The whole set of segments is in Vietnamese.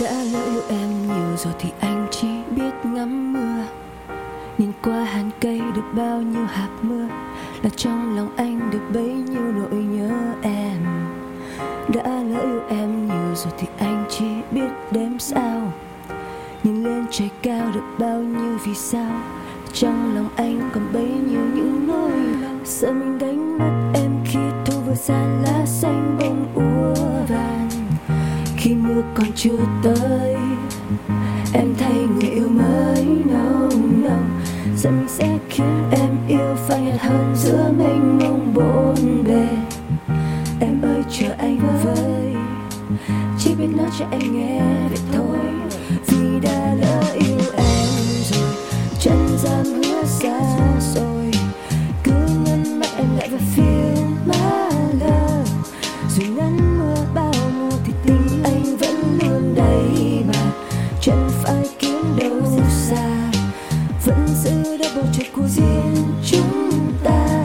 đã lỡ yêu em nhiều rồi thì anh chỉ biết ngắm mưa. Nhìn qua hàng cây được bao nhiêu hạt mưa, là trong lòng anh được bấy nhiêu nỗi nhớ em. Đã lỡ yêu em nhiều rồi thì anh chỉ biết đếm sao. Nhìn lên trời cao được bao nhiêu vì sao, trong lòng anh còn bấy nhiêu những nỗi sợ mình đánh mất em khi thu vừa xa lá xanh bông úa vàng khi mưa còn chưa tới, em thay người yêu mới nồng nồng. Sợ mình sẽ khiến em yêu phai nhạt hơn giữa mênh mông bốn bề. Em ơi, chờ anh với, chỉ biết nói cho em nghe vậy thôi. Vì đã lỡ yêu em rồi, chân gian hứa xa giữ của riêng chúng ta.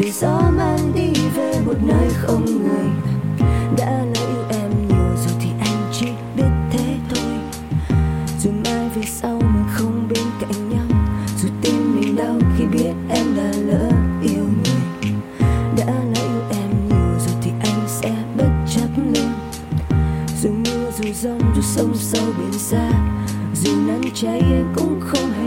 Để gió mang đi về một nơi không người. Đã lỡ yêu em nhiều rồi thì anh chỉ biết thế thôi. Dù mai về sau mình không bên cạnh nhau. Dù tim mình đau khi biết em đã lỡ yêu người. Đã lỡ yêu em nhiều rồi thì anh sẽ bất chấp luôn. Dù mưa, dù rông dù sông sâu biển xa. Dù nắng cháy em cũng không hề